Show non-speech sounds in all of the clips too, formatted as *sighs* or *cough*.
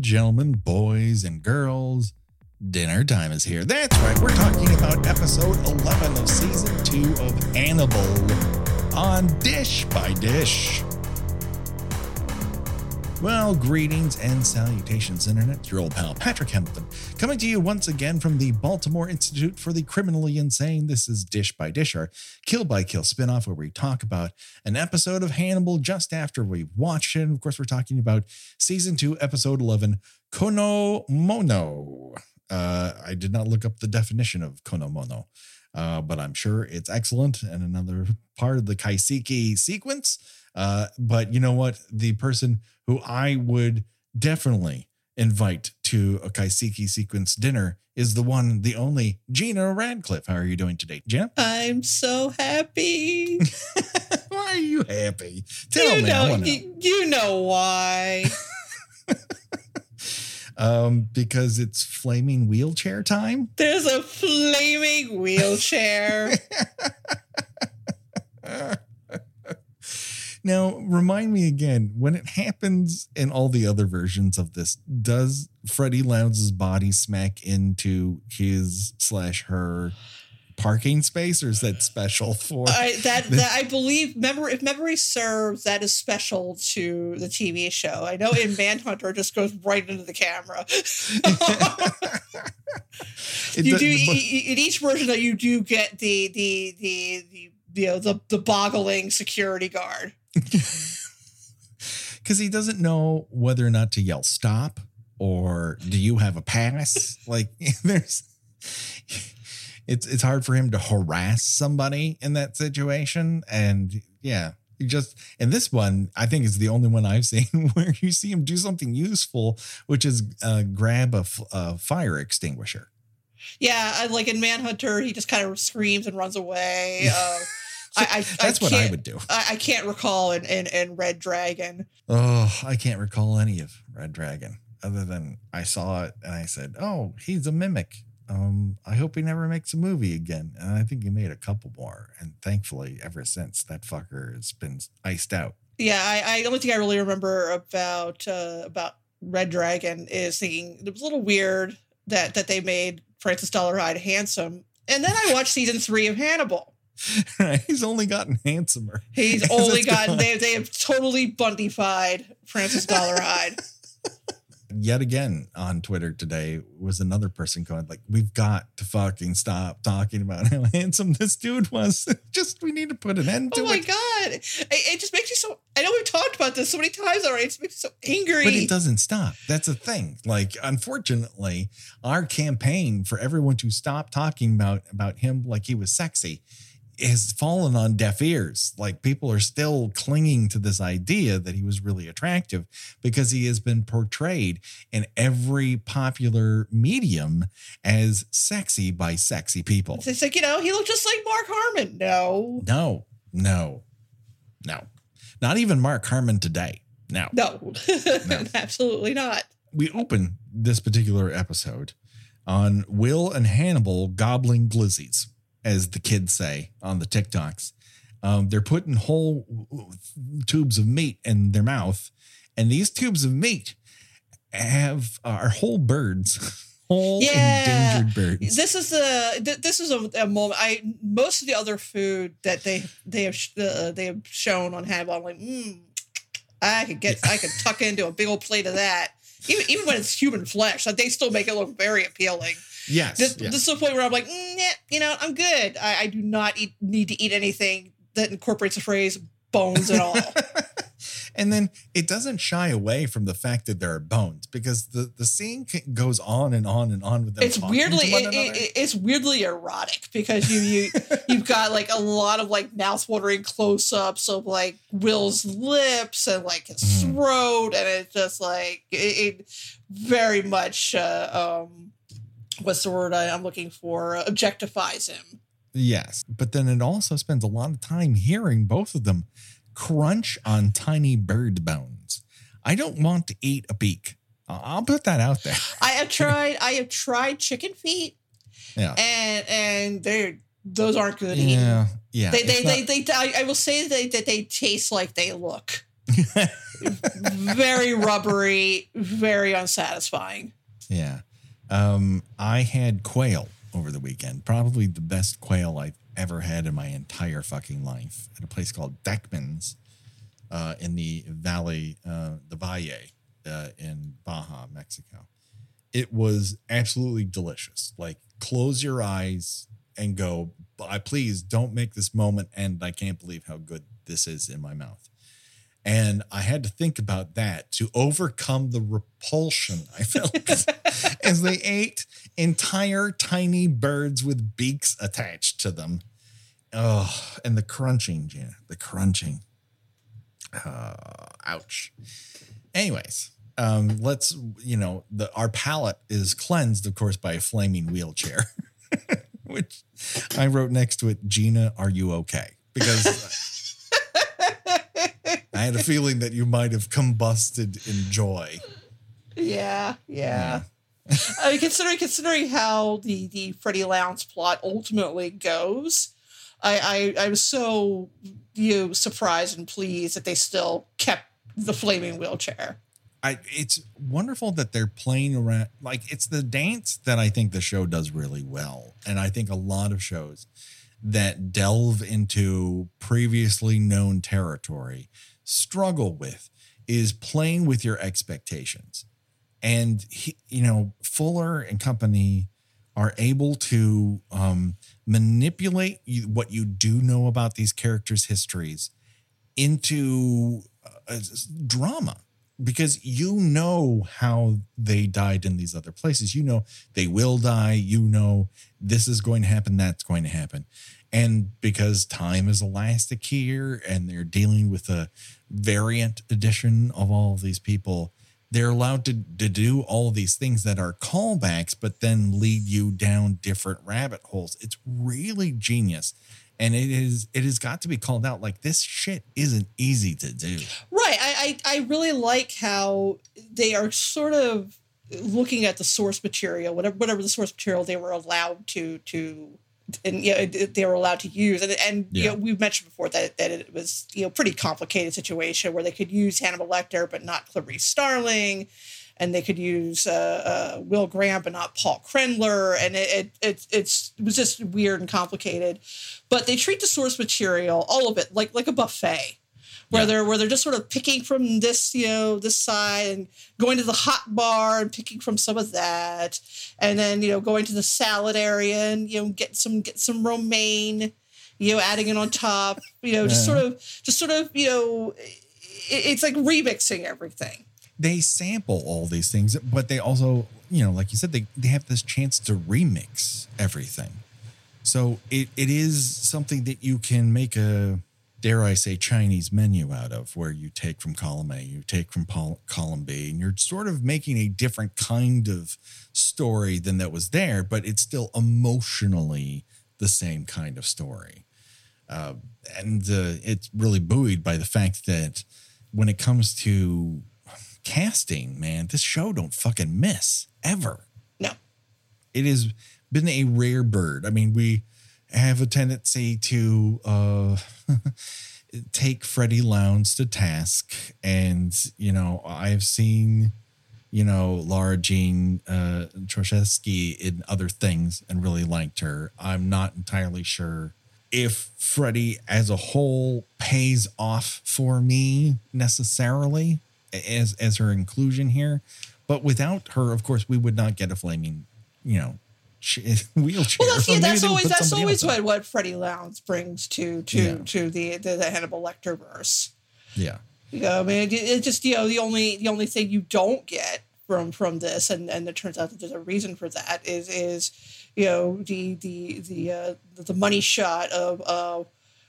Gentlemen, boys and girls, dinner time is here. That's right, we're talking about episode 11 of season 2 of Hannibal on Dish by Dish. Well, greetings and salutations, Internet. Your old pal Patrick Hamilton, coming to you once again from the Baltimore Institute for the Criminally Insane. This is Dish by Dish, our Kill by Kill spinoff, where we talk about an episode of Hannibal just after we've watched it. And of course, we're talking about season two, episode 11, Kono Mono. Uh, I did not look up the definition of Kono Mono, uh, but I'm sure it's excellent and another part of the Kaiseki sequence. Uh, but you know what? The person who I would definitely invite to a Kaiseki sequence dinner is the one, the only Gena Radcliffe. How are you doing today, Gena? I'm so happy. *laughs* why are you happy? Tell you me. know, wanna you, you know why. *laughs* um, because it's flaming wheelchair time. There's a flaming wheelchair. *laughs* Now, remind me again when it happens in all the other versions of this, does Freddie Lounds's body smack into his slash her parking space, or is that special for? I, that that I believe, memory if memory serves, that is special to the TV show. I know in Manhunter, it just goes right into the camera. *laughs* You does- do but- i- i- in each version that you do get the the the the you know the the boggling security guard. *laughs* because he doesn't know whether or not to yell stop or do you have a pass? *laughs* Like *laughs* there's it's it's hard for him to harass somebody in that situation. And yeah you just and this one i think is the only one i've seen where you see him do something useful which is uh, grab a, fire extinguisher. Yeah, like in Manhunter, he just kind of screams and runs away. Uh, I, I, that's I what i would do I, I can't recall in, in, in Red Dragon. Oh, I can't recall any of Red Dragon other than I saw it and I said, "Oh, he's a mimic." Um, I hope he never makes a movie again. And I think he made a couple more, and thankfully, ever since that fucker has been iced out. Yeah, I, I the only thing I really remember about uh, about Red Dragon is thinking it was a little weird that that they made Francis Dolarhyde handsome. And then I watched season three of Hannibal. *laughs* he's only gotten handsomer. He's *laughs* only gotten gone. they they have totally bundified Francis Dolarhyde. *laughs* Yet again on Twitter today was another person going like, "We've got to fucking stop talking about how handsome this dude was. Just we need to put an end oh to it." oh my it." god, it, it just makes you so. I know we've talked about this so many times already. It just makes you so angry. But it doesn't stop. That's a thing. Like, unfortunately, our campaign for everyone to stop talking about about him like he was sexy has fallen on deaf ears. Like people are still clinging to this idea that he was really attractive because he has been portrayed in every popular medium as sexy by sexy people. It's like you know he looked just like Mark Harmon. No, No, no, no. Not even Mark Harmon today. No. no, *laughs* absolutely not. we open this particular episode on Will and Hannibal gobbling glizzies, as the kids say on the TikToks. Um, they're putting whole tubes of meat in their mouth, and these tubes of meat have are whole birds, *laughs* whole Yeah. endangered birds. This is th- this is a, a moment. I most of the other food that they they have sh- uh, they have shown on Hannibal. I'm like, mm, I could get I could tuck into a big old plate of that. Even even when it's human flesh, like they still make it look very appealing. Yes, This, yes. this is the point where I'm like, mm, yeah, you know, I'm good. I, I do not eat, need to eat anything that incorporates the phrase bones at all. *laughs* and then it doesn't shy away from the fact that there are bones because the, the scene goes on and on and on with them. it's weirdly it, it, it's weirdly erotic because you you *laughs* you've got like a lot of like mouth-watering close-ups of like Will's lips and like his Mhm. throat and it's just like it, it very much uh, um what's the word I, I'm looking for uh, objectifies him. Yes, but then it also spends a lot of time hearing both of them crunch on tiny bird bones. I don't want to eat a beak. I'll put that out there. *laughs* I have tried I have tried chicken feet Yeah. and and they're those aren't good eating. Yeah. Yeah. They, they, it's they, they, I, I will say that they, that they taste like they look. *laughs* very rubbery, very unsatisfying. Yeah. Um, I had quail over the weekend. Probably the best quail I've ever had in my entire fucking life at a place called Deckman's uh, in the valley, uh, the Valle uh, in Baja, Mexico. It was absolutely delicious. Like, close your eyes and go, I please don't make this moment end. I can't believe how good this is in my mouth. And I had to think about that to overcome the repulsion I felt *laughs* as they ate entire tiny birds with beaks attached to them. Oh, and the crunching, Gena, the crunching. Uh, ouch. Anyways, um, let's, you know, the our palate is cleansed, of course, by a flaming wheelchair, *laughs* which I wrote next to it, Gena, are you okay? Because *laughs* I had a feeling that you might have combusted in joy. Yeah, yeah. *laughs* I mean, considering considering how the the Freddie Lounds plot ultimately goes, I I, I was so you know, surprised and pleased that they still kept the flaming wheelchair. I it's wonderful that they're playing around like it's the dance that I think the show does really well. And I think a lot of shows that delve into previously known territory struggle with is playing with your expectations. And he, you know, Fuller and company are able to um, manipulate you, what you do know about these characters' histories into uh, drama because you know how they died in these other places. You know they will die. You know this is going to happen, that's going to happen. And because time is elastic here and they're dealing with a variant edition of all of these people, they're allowed to, to do all these things that are callbacks, but then lead you down different rabbit holes. It's really genius. And it is it has got to be called out like this shit isn't easy to do. Right. I, I really like how they are sort of looking at the source material, whatever whatever the source material they were allowed to to and you know, they were allowed to use. And, and yeah. you know, we've mentioned before that, that it was you know pretty complicated situation where they could use Hannibal Lecter but not Clarice Starling. And they could use uh, uh, Will Graham but not Paul Krendler. And it, it, it, it's, it was just weird and complicated. But they treat the source material all of it like like a buffet where yeah. they're where they're just sort of picking from this you know this side and going to the hot bar and picking from some of that and then you know going to the salad area and you know get some get some romaine you know adding it on top you know just yeah. sort of just sort of you know it, it's like remixing everything they sample all these things but they also you know like you said they, they have this chance to remix everything so it, it is something that you can make a dare I say, Chinese menu out of, where you take from column A, you take from column B, and you're sort of making a different kind of story than that was there, but it's still emotionally the same kind of story. Uh, and uh, it's really buoyed by the fact that when it comes to casting, man, this show don't fucking miss ever. No. It has been a rare bird. I mean, we have a tendency to uh, *laughs* take Freddie Lounds to task. And, you know, I've seen, you know, Lara Jean uh, in other things and really liked her. I'm not entirely sure if Freddie as a whole pays off for me necessarily as as her inclusion here. But without her, of course, we would not get a flaming, you know, *laughs* wheelchair. Well, that's, yeah, that's always that's always what, what Freddie Lounds brings to to yeah. to the, the, the Hannibal Lecter verse. Yeah, you know, I mean, it, it, just you know the only the only thing you don't get from from this, and and it turns out that there's a reason for that is is you know the the the uh, the money shot of uh,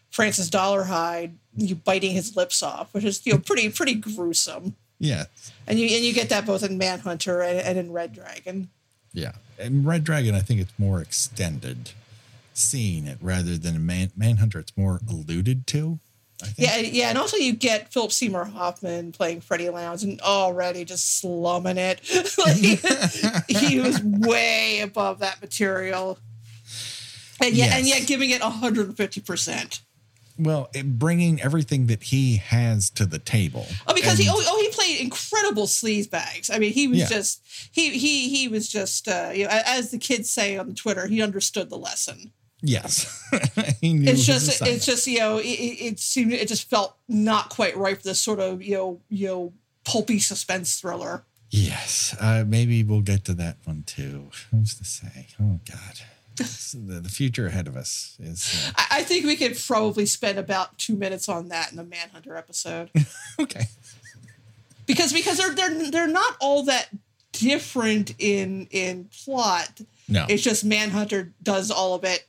Francis Dolarhyde you biting his lips off, which is you know pretty pretty gruesome. Yeah, and you and you get that both in Manhunter and, and in Red Dragon. Yeah. And Red Dragon, I think it's more extended seeing it rather than Man- Manhunter. It's more alluded to. Yeah, yeah, and also you get Philip Seymour Hoffman playing Freddie Lounds and already just slumming it. *laughs* like, *laughs* he was way above that material, and yet, yes. and yet giving it hundred and fifty percent. Well, bringing everything that he has to the table. Oh, because he oh, oh he played incredible sleaze bags. I mean, he was Yeah. just he he he was just uh, you know as the kids say on Twitter, he understood the lesson. yes, *laughs* he knew It's just it's just you know it, it it seemed it just felt not quite right for this sort of you know you know pulpy suspense thriller. Yes, uh, maybe we'll get to that one too. Who's to say? Oh God, the, the future ahead of us is uh, I, I think we could probably spend about two minutes on that in the Manhunter episode *laughs* okay. because because they're they're they're not all that different in in plot. No, It's just Manhunter does all of it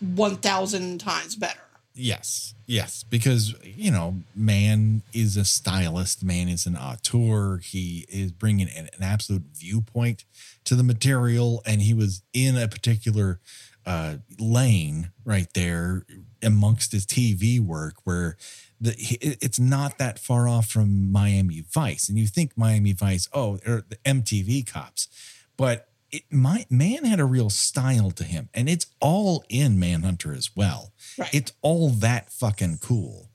one thousand times better. Yes, yes, because you know, man is a stylist. Man is an auteur. He is bringing an, an absolute viewpoint to the material, and he was in a particular uh, lane right there amongst his TV work where the it's not that far off from Miami Vice, and you think Miami Vice, oh, the MTV cops, but it my man had a real style to him, and it's all in Manhunter as well. Right. It's all that fucking cool,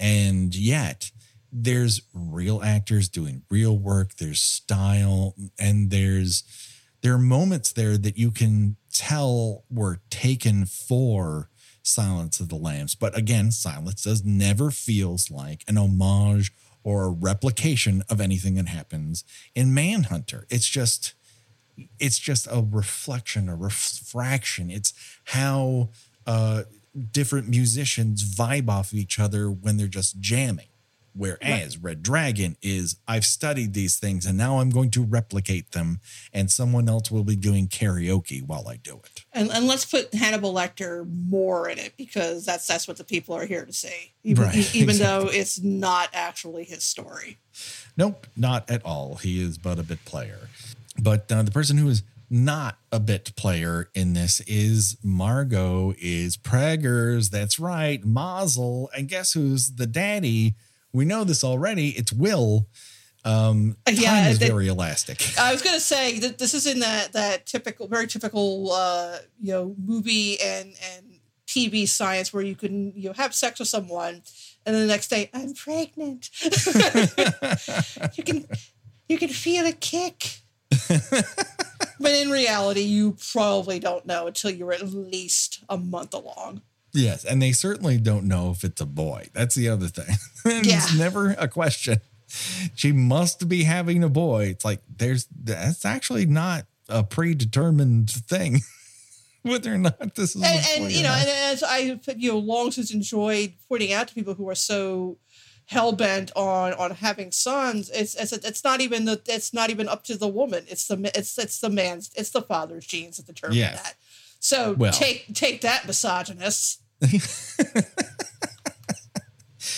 and yet there's real actors doing real work. There's style, and there's there are moments there that you can tell were taken for Silence of the Lambs. But again, Silence does never feels like an homage or a replication of anything that happens in Manhunter. It's just it's just a reflection, a refraction. It's how uh, different musicians vibe off of each other when they're just jamming. Whereas Red Dragon is, I've studied these things and now I'm going to replicate them, and someone else will be doing karaoke while I do it. And and let's put Hannibal Lecter more in it because that's that's what the people are here to see. Even, Right, even exactly. though it's not actually his story. Nope, not at all. He is but a bit player. But uh, the person who is not a bit player in this is Margot is Preggers. That's right, Mazel. And guess who's the daddy? We know this already. It's Will. Um, Uh, time yeah, is very elastic. I was gonna say that this is in that that typical, very typical, uh, you know, movie and and TV science where you can you know have sex with someone, and then the next day I'm pregnant. *laughs* you can you can feel a kick. *laughs* but in reality, you probably don't know until you're at least a month along. Yes, and they certainly don't know if it's a boy. That's the other thing. *laughs* it's Yeah. never a question. She must be having a boy. It's like there's that's actually not a predetermined thing. *laughs* Whether or not this is and, and you know, not. and as I you know long since enjoyed pointing out to people who are so hell bent on on having sons, it's it's it's not even the it's not even up to the woman. It's the it's it's the man's it's the father's genes that determine Yes. that. So Well. take take that, misogynists. *laughs*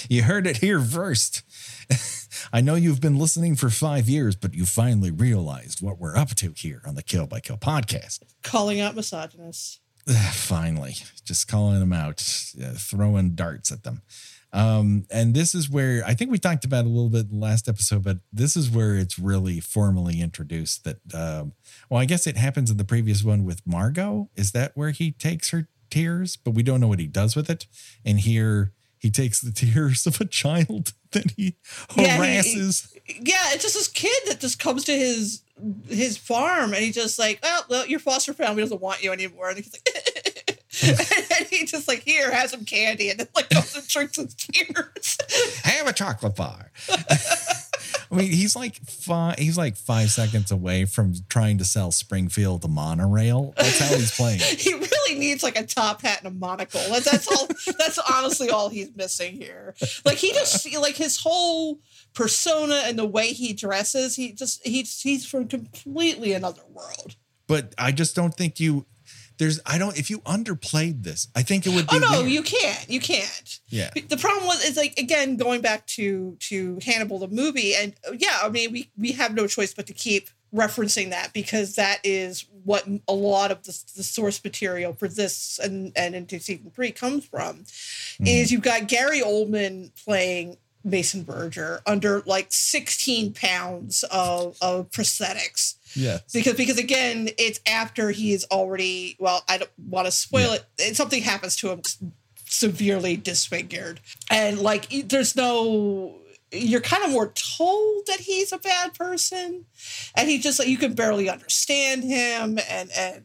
you heard it here first. *laughs* I know you've been listening for five years, but you finally realized what we're up to here on the Kill by Kill podcast. Calling out misogynists. *sighs* finally just calling them out uh, throwing darts at them um, and this is where i think we talked about a little bit in the last episode but this is where it's really formally introduced that um, well i guess it happens in the previous one with margot. Is that where he takes her tears? But we don't know what he does with it. And here he takes the *laughs* tears of a child *laughs* that he Yeah, he- harasses. Yeah, it's just this kid that just comes to his his farm and he's just like, well, well your foster family doesn't want you anymore. And he's like, *laughs* and he just like, here, have some candy, and then like goes and drinks his tears. *laughs* have a chocolate bar. *laughs* I mean, he's like five. He's like five seconds away from trying to sell Springfield the monorail. That's how he's playing. *laughs* he really needs like a top hat and a monocle. That- That's all. that's honestly all he's missing here. Like he just like his whole persona and the way he dresses. He just he's he's from completely another world. But I just don't think you. There's. I don't. If you underplayed this, I think it would be. Oh no, weird. you can't. You can't. Yeah. The problem was is like again going back to to Hannibal the movie, and yeah, I mean we we have no choice but to keep referencing that because that is what a lot of the, the source material for this and and into season three comes from. Mm-hmm. Is you've got Gary Oldman playing Mason Verger under like 16 pounds of, of prosthetics Yes. because because again it's after he is already well i don't want to spoil it. it something happens to him severely disfigured. And like, there's no, you're kind of more told that he's a bad person. And he just like, you can barely understand him. And, and,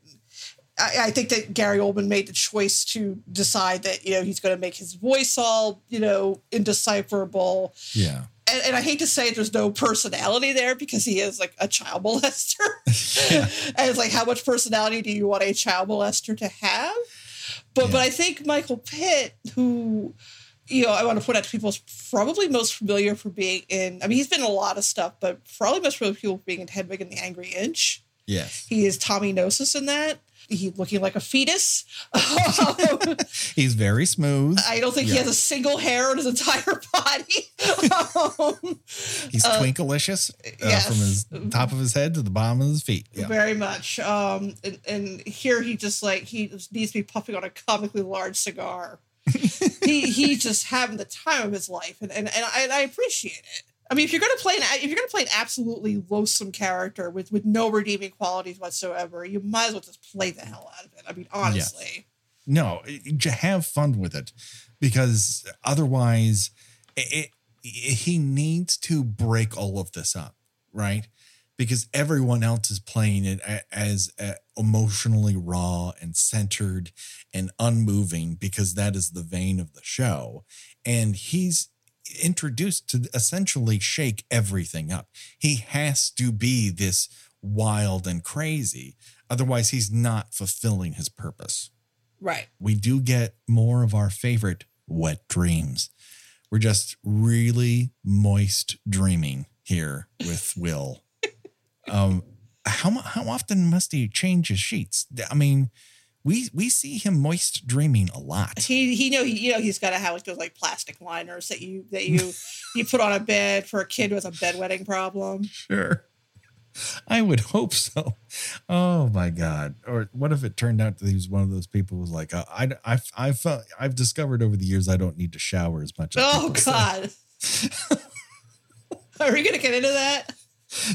I, I think that Gary Oldman made the choice to decide that you know he's going to make his voice all you know indecipherable. Yeah. And, and I hate to say there's no personality there because he is like a child molester. Yeah. *laughs* *laughs* and it's like, how much personality do you want a child molester to have? But Yeah. but I think Michael Pitt, who you know, I want to point out to people is probably most familiar for being in. I mean, he's been in a lot of stuff, but probably most familiar for people being in Hedwig and the Angry Inch. Yes. He is Tommy Gnosis in that. He looking like a fetus. *laughs* He's very smooth. I don't think he has a single hair on his entire *laughs* body. Um, He's uh, twinklicious uh, yes. from his top of his head to the bottom of his feet. Yeah. Very much. Um, and, and here he just like he needs to be puffing on a comically large cigar. *laughs* he he's just having the time of his life, and and, and I, and I appreciate it. I mean, if you're gonna play an if you're gonna play an absolutely loathsome character with with no redeeming qualities whatsoever, you might as well just play the hell out of it. I mean, honestly, No, it- have fun with it because otherwise, it, it, he needs to break all of this up, right? Because everyone else is playing it as emotionally raw and centered and unmoving because that is the vein of the show. And he's introduced to essentially shake everything up. He has to be this wild and crazy. Otherwise, he's not fulfilling his purpose right? we do get more of our favorite wet dreams. We're just really moist dreaming here with *laughs* Will. um, how how often must he change his sheets? I mean, we we see him moist dreaming a lot. He he know you know he's got to have those like plastic liners that you that you *laughs* you put on a bed for a kid with a bedwetting problem. Sure. I would hope so. Oh my God! Or what if it turned out that he was one of those people who was like, uh, I, I, I've, I've discovered over the years I don't need to shower as much. As Oh. God. *laughs* Are we gonna get into that?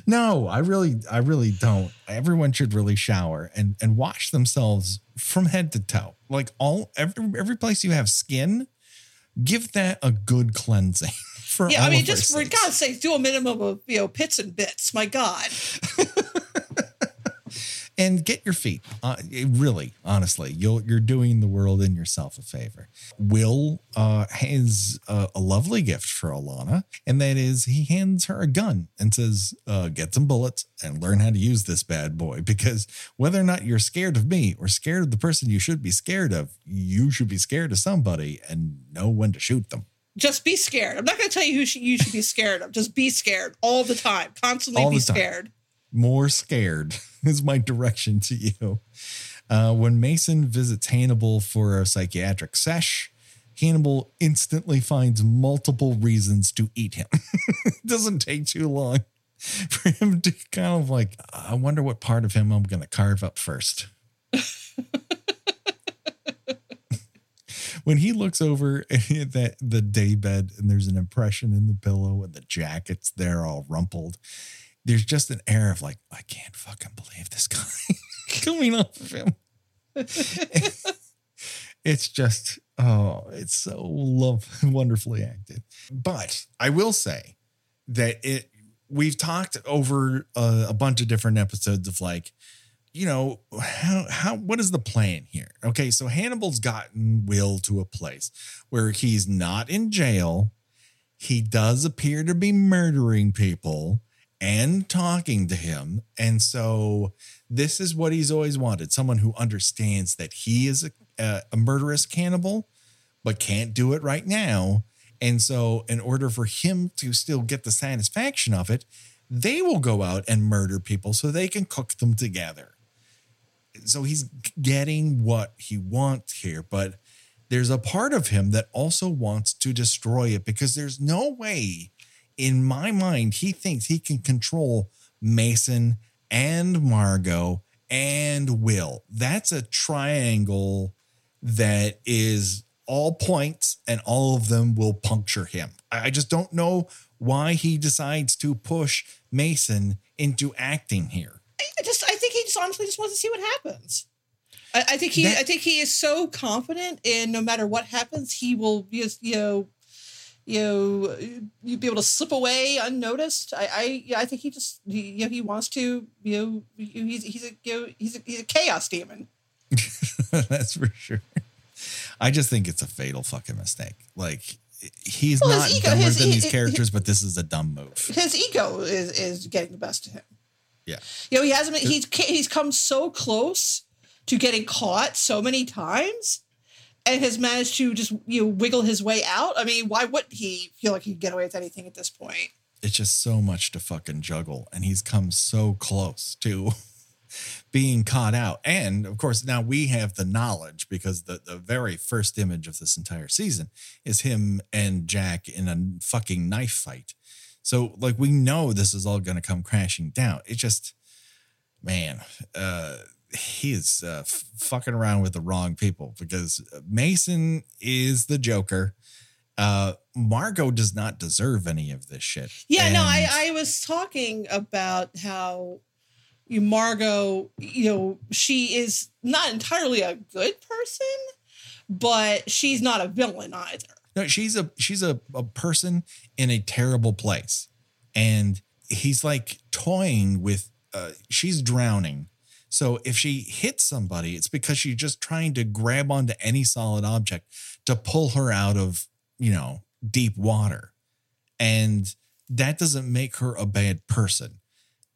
No, I really, I really don't. Everyone should really shower and and wash themselves from head to toe. Like all every every place you have skin, give that a good cleansing. *laughs* For Yeah, I mean, just for sakes. God's sake, do a minimum of you know pits and bits. My God, *laughs* and get your feet. Uh, really, honestly, you'll you're doing the world and yourself a favor. Will uh, has a, a lovely gift for Alana, and that is he hands her a gun and says, uh, "Get some bullets and learn how to use this bad boy." Because whether or not you're scared of me or scared of the person you should be scared of, you should be scared of somebody and know when to shoot them. just be scared. I'm not going to tell you who you should be scared of. Just be scared all the time. Constantly All be scared. More scared *laughs* is my direction to you. Uh, when Mason visits Hannibal for a psychiatric sesh, Hannibal instantly finds multiple reasons to eat him. *laughs* it doesn't take too long for him to kind of like, I wonder what part of him I'm going to carve up first. when he looks over *laughs* at the day bed and there's an impression in the pillow and the jacket's there all rumpled, there's just an air of like, I can't fucking believe this guy *laughs* coming off of him. *laughs* it's just, oh, it's so love wonderfully acted. But I will say that it we've talked over a, a bunch of different episodes of like, you know, how how what is the plan here? Okay, so Hannibal's gotten Will to a place where he's not in jail. He does appear to be murdering people and talking to him. And so this is what he's always wanted someone who understands that he is a, a, murderous cannibal, but can't do it right now. And so, in order for him to still get the satisfaction of it, they will go out and murder people so they can cook them together. So he's getting what he wants here, but there's a part of him that also wants to destroy it because there's no way in my mind he thinks he can control Mason and Margot and Will. That's a triangle that is all points and all of them will puncture him. I just don't know why he decides to push Mason into acting here. I just, I think he just honestly just wants to see what happens. I, I think he That- I think he is so confident in no matter what happens, he will just you know you know you'd be able to slip away unnoticed. I I yeah, I think he just he, you know he wants to you know he's he's a you know, he's a, he's a chaos demon. *laughs* That's for sure. I just think it's a fatal fucking mistake. Like he's Well, not ego- dumber his than e- these characters, but this is a dumb move. His ego is is getting the best of him. Yeah. You know he hasn't he's he's come so close to getting caught so many times. And has managed to just you know wiggle his way out. I mean, why would he feel like he could get away with anything at this point? It's just so much to fucking juggle, and he's come so close to *laughs* being caught out. And of course, now we have the knowledge because the the very first image of this entire season is him and Jack in a fucking knife fight. So like we know this is all going to come crashing down. It just man, uh he is uh, f- fucking around with the wrong people because Mason is the Joker. Uh Margot does not deserve any of this shit. Yeah, no, I, I was talking about how you Margot, you know, she is not entirely a good person, but she's not a villain either. No, she's a she's a, a person in a terrible place. And he's like toying with uh she's drowning. So if she hits somebody, it's because she's just trying to grab onto any solid object to pull her out of, you know, deep water. And that doesn't make her a bad person.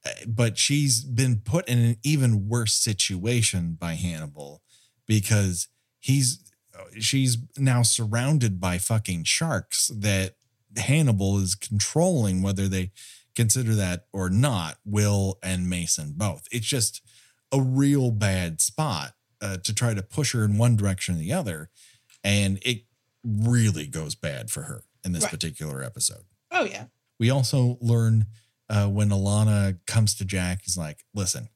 Uh, But she's been put in an even worse situation by Hannibal because he's she's now surrounded by fucking sharks that Hannibal is controlling whether they consider that or not Will and Mason both it's just a real bad spot uh, to try to push her in one direction or the other and it really goes bad for her in this Right. particular episode Oh yeah. we also learn uh, when Alana comes to Jack, he's like, listen,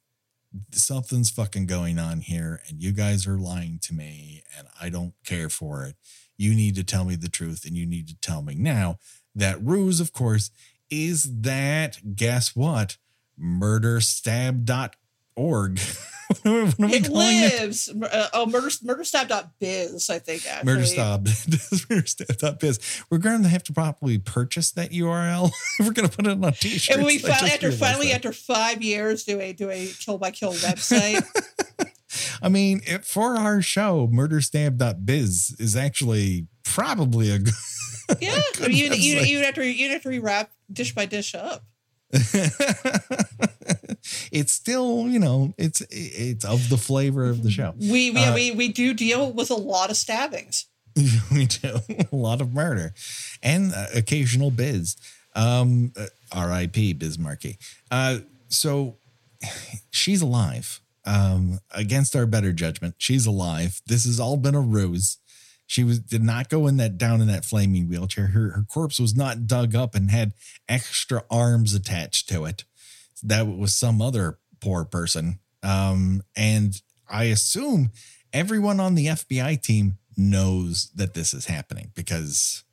something's fucking going on here, and you guys are lying to me, and I don't care for it. You need to tell me the truth, and you need to tell me now. That ruse, of course, is that, guess what? Murderstab.org. *laughs* what are we It lives. Uh, oh, murder murderstab.biz, I think. Actually. Murderstab. *laughs* Murderstab.biz. We're going to have to probably purchase that URL. *laughs* We're going to put it on a t-shirt. And we finally, after finally after five years, do a do a kill by kill website. I mean, it, for our show, murderstab.biz is actually probably a good. yeah, Good you you website. you have to you have to rewrap dish by dish up. It's still, you know, it's it's of the flavor of the show. We we, Uh, we we do deal with a lot of stabbings. *laughs* we do a lot of murder and uh, occasional biz. Um, uh, R.I.P. Biz Markie. Uh, so she's alive. Um, against our better judgment, she's alive. This has all been a ruse. She was did not go in that down in that flaming wheelchair. Her her corpse was not dug up and had extra arms attached to it. That was some other poor person. Um, and I assume everyone on the FBI team knows that this is happening because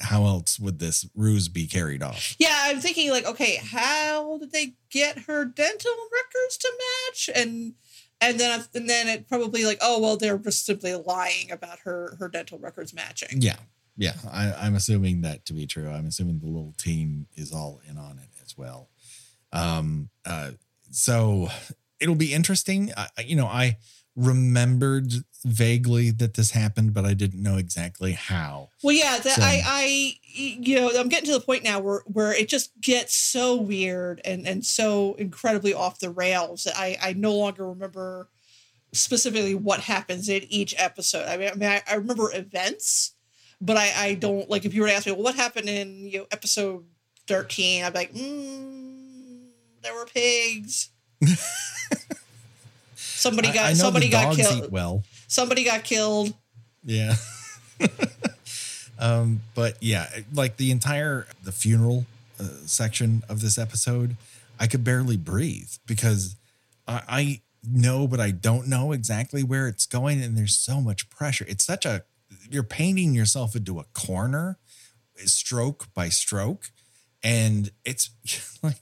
how else would this ruse be carried off? Yeah, I'm thinking like, okay, how did they get her dental records to match? And and then and then it probably like, oh well, they're just simply lying about her her dental records matching. Yeah. Yeah. I, I'm assuming that to be true. I'm assuming the little team is all in on it as well. Um, uh, so it'll be interesting. I, you know, I remembered vaguely that this happened, but I didn't know exactly how. Well, yeah, that So- I, I, you know, I'm getting to the point now where where it just gets so weird and and so incredibly off the rails that I I no longer remember specifically what happens in each episode. I mean, I mean, I, I remember events, but I I don't like if you were to ask me, well, what happened in you know episode 13? I'd be like, mm, there were pigs. *laughs* Somebody I- got I know somebody got killed. well. Somebody got killed. Yeah. *laughs* um, but yeah, like the entire the funeral uh, section of this episode, I could barely breathe because I, I know, but I don't know exactly where it's going, and there's so much pressure. It's such a you're painting yourself into a corner, stroke by stroke, and it's *laughs* like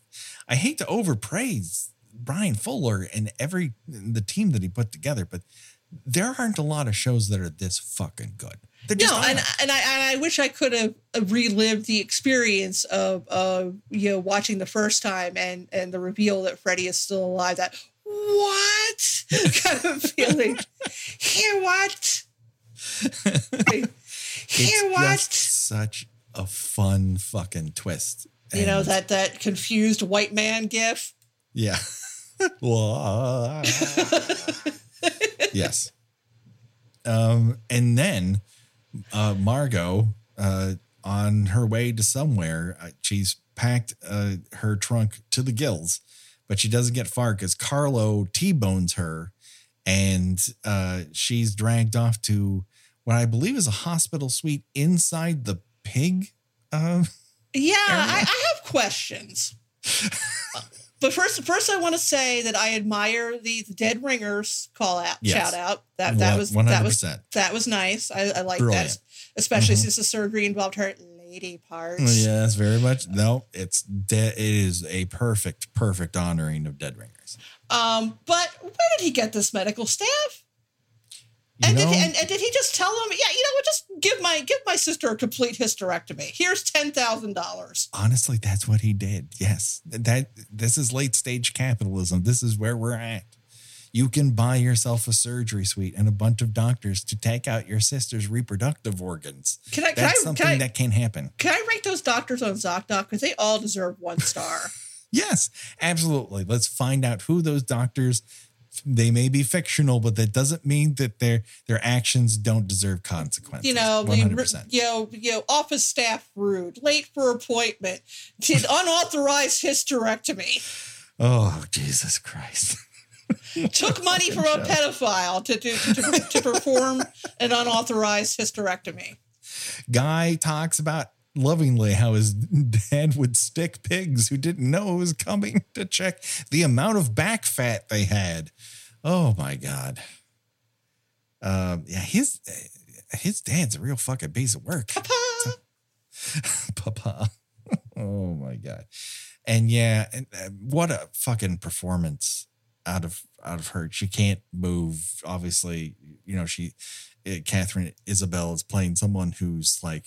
I hate to overpraise Bryan Fuller and every the team that he put together, but there aren't a lot of shows that are this fucking good. They're just No, and and I and I wish I could have uh, relived the experience of of you know watching the first time and and the reveal that Freddy is still alive. That what *laughs* kind of feeling? Here what? *laughs* It's what? just such a fun fucking twist. You know that that confused white man gif. Yeah. *laughs* yes. Um, and then uh, Margot, uh, on her way to somewhere, uh, she's packed uh, her trunk to the gills, but she doesn't get far because Carlo T-bones her, and uh, she's dragged off to what I believe is a hospital suite inside the pig. Uh, Yeah, I, I have questions. *laughs* but first, first I want to say that I admire the, the Dead Ringers call out, Yes. shout out. That that was one that hundred was that was nice. I, I like Brilliant. that, especially Mhm. since the surgery involved her lady parts. Yes, very much. No, it's de- it is a perfect, perfect honoring of Dead Ringers. Um, but where did he get this medical staff? You And know, did, he, and, and did he just tell them, yeah, you know what, just give my give my sister a complete hysterectomy. Here's ten thousand dollars. honestly, that's what he did. Yes, that this is late stage capitalism. This is where we're at. You can buy yourself a surgery suite and a bunch of doctors to take out your sister's reproductive organs. Can I can That's I, something can I, that can happen. can I rate those doctors on ZocDoc because they all deserve one star. *laughs* Yes, absolutely. Let's find out who those doctors. They may be fictional, but that doesn't mean that their their actions don't deserve consequences. you know, hundred percent. you know, you know, office staff rude, late for appointment, *laughs* did unauthorized hysterectomy, Oh Jesus Christ! *laughs* took *laughs* money from a pedophile to to, to, to perform an unauthorized hysterectomy. Guy talks about lovingly how his *laughs* dad would stick pigs who didn't know it was coming to check the amount of back fat they had. Oh my god. Um, yeah, his his dad's a real fucking piece of work. Papa. *laughs* Papa. *laughs* oh my god. And yeah, and, uh, what a fucking performance out of out of her. She can't move. Obviously, you know she. Uh, Katharine Isabelle is playing someone who's like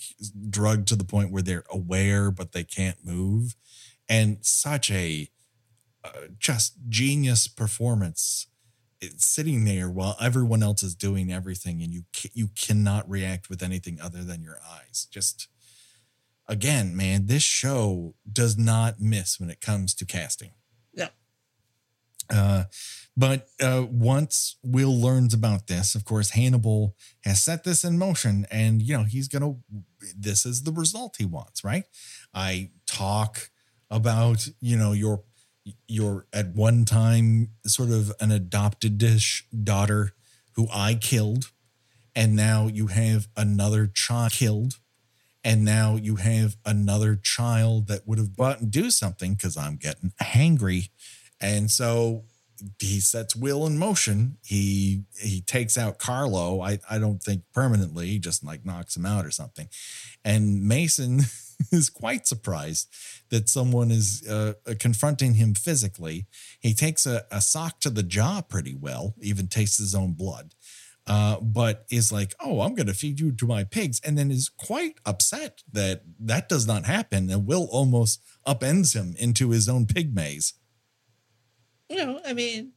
drugged to the point where they're aware but they can't move, and such a uh, just genius performance. It's sitting there while everyone else is doing everything, and you ca- you cannot react with anything other than your eyes. Just again, man, this show does not miss when it comes to casting. Uh, but uh, once Will learns about this, of course, Hannibal has set this in motion, and you know he's gonna. This is the result he wants, right? I talk about you know your your at one time sort of an adopted daughter who I killed, and now you have another child killed and now you have another child that would have bought and do something because I'm getting hangry. And so he sets Will in motion. He he takes out Carlo. I, I don't think permanently, he just like knocks him out or something. And Mason *laughs* is quite surprised that someone is uh, confronting him physically. He takes a, a sock to the jaw pretty well, even tastes his own blood uh, but is like, oh, I'm going to feed you to my pigs, and then is quite upset that that does not happen, and Will almost upends him into his own pig maze. You know, I mean,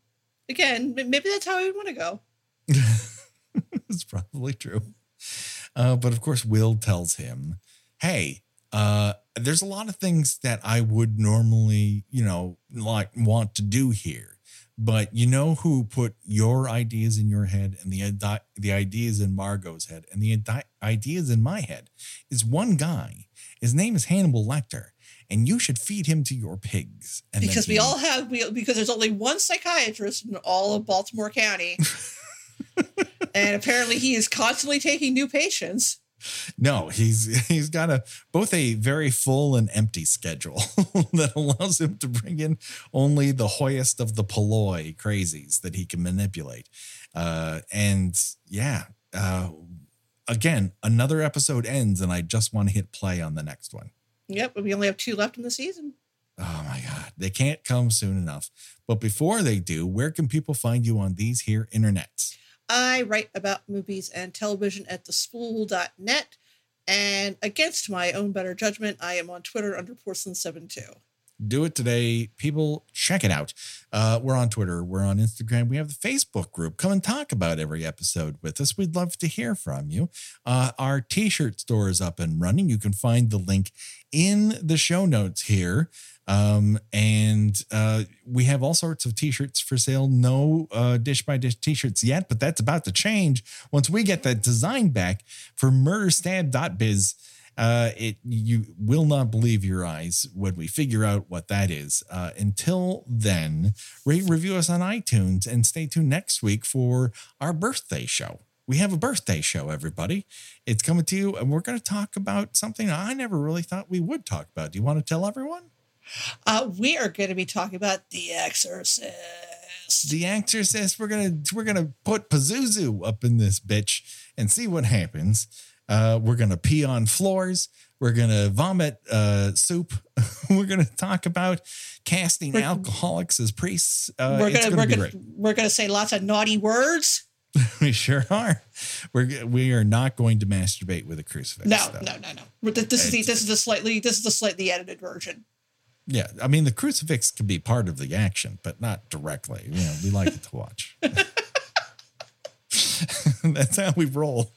again, maybe that's how I would want to go. *laughs* it's probably true. Uh, but of course, Will tells him, hey, uh, there's a lot of things that I would normally, you know, like want to do here. But you know who put your ideas in your head and the the ideas in Margot's head and the ideas in my head is one guy. His name is Hannibal Lecter, and you should feed him to your pigs. And Because we all have, we, because there's only one psychiatrist in all of Baltimore County. *laughs* and apparently he is constantly taking new patients. No, he's he's got a both a very full and empty schedule *laughs* that allows him to bring in only the hoyest of the polloi crazies that he can manipulate. Uh, and yeah, uh, again, another episode ends, and I just want to hit play on the next one. Yep, we only have two left in the season. Oh my God. They can't come soon enough. But before they do, where can people find you on these here internets? I write about movies and television at thespool.net. And against my own better judgment, I am on Twitter under Porcelain72. do it today. People, check it out. Uh, we're on Twitter, we're on Instagram, we have the Facebook group. Come and talk about every episode with us. We'd love to hear from you. Uh, our t shirt store is up and running. You can find the link in the show notes here. Um, and uh, we have all sorts of t-shirts for sale. No uh, dish by dish t-shirts yet, but that's about to change once we get that design back for murderstab.biz. Uh, it you will not believe your eyes when we figure out what that is. Uh, until then, rate review us on iTunes and stay tuned next week for our birthday show. We have a birthday show, everybody. It's coming to you, and we're going to talk about something I never really thought we would talk about. Do you want to tell everyone? Uh, we are going to be talking about The Exorcist. The Exorcist. We're gonna we're gonna put Pazuzu up in this bitch and see what happens. Uh, we're gonna pee on floors. We're gonna vomit uh, soup. *laughs* we're gonna talk about casting We're- alcoholics as priests. Uh, we're gonna, gonna, we're gonna we're gonna say lots of naughty words. *laughs* We sure are. We're we are not going to masturbate with a crucifix. No, though. no, no, no. This is the this is the slightly this is the slightly edited version. Yeah, I mean the crucifix can be part of the action, but not directly. You know, we like it to watch. *laughs* That's how we roll.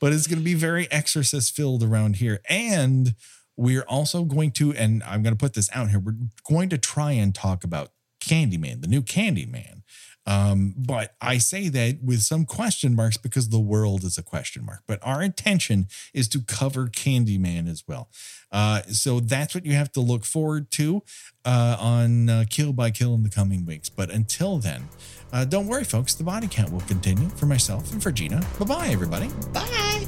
But it's going to be very exorcist filled around here, and we're also going to, and I'm going to put this out here. We're going to try and talk about Candyman, the new Candyman. Um, but I say that with some question marks because the world is a question mark. But our intention is to cover Candyman as well. Uh, so that's what you have to look forward to uh, on uh, Kill by Kill in the coming weeks. But until then, uh, don't worry, folks. The body count will continue for myself and for Gena. Bye bye, everybody. Bye.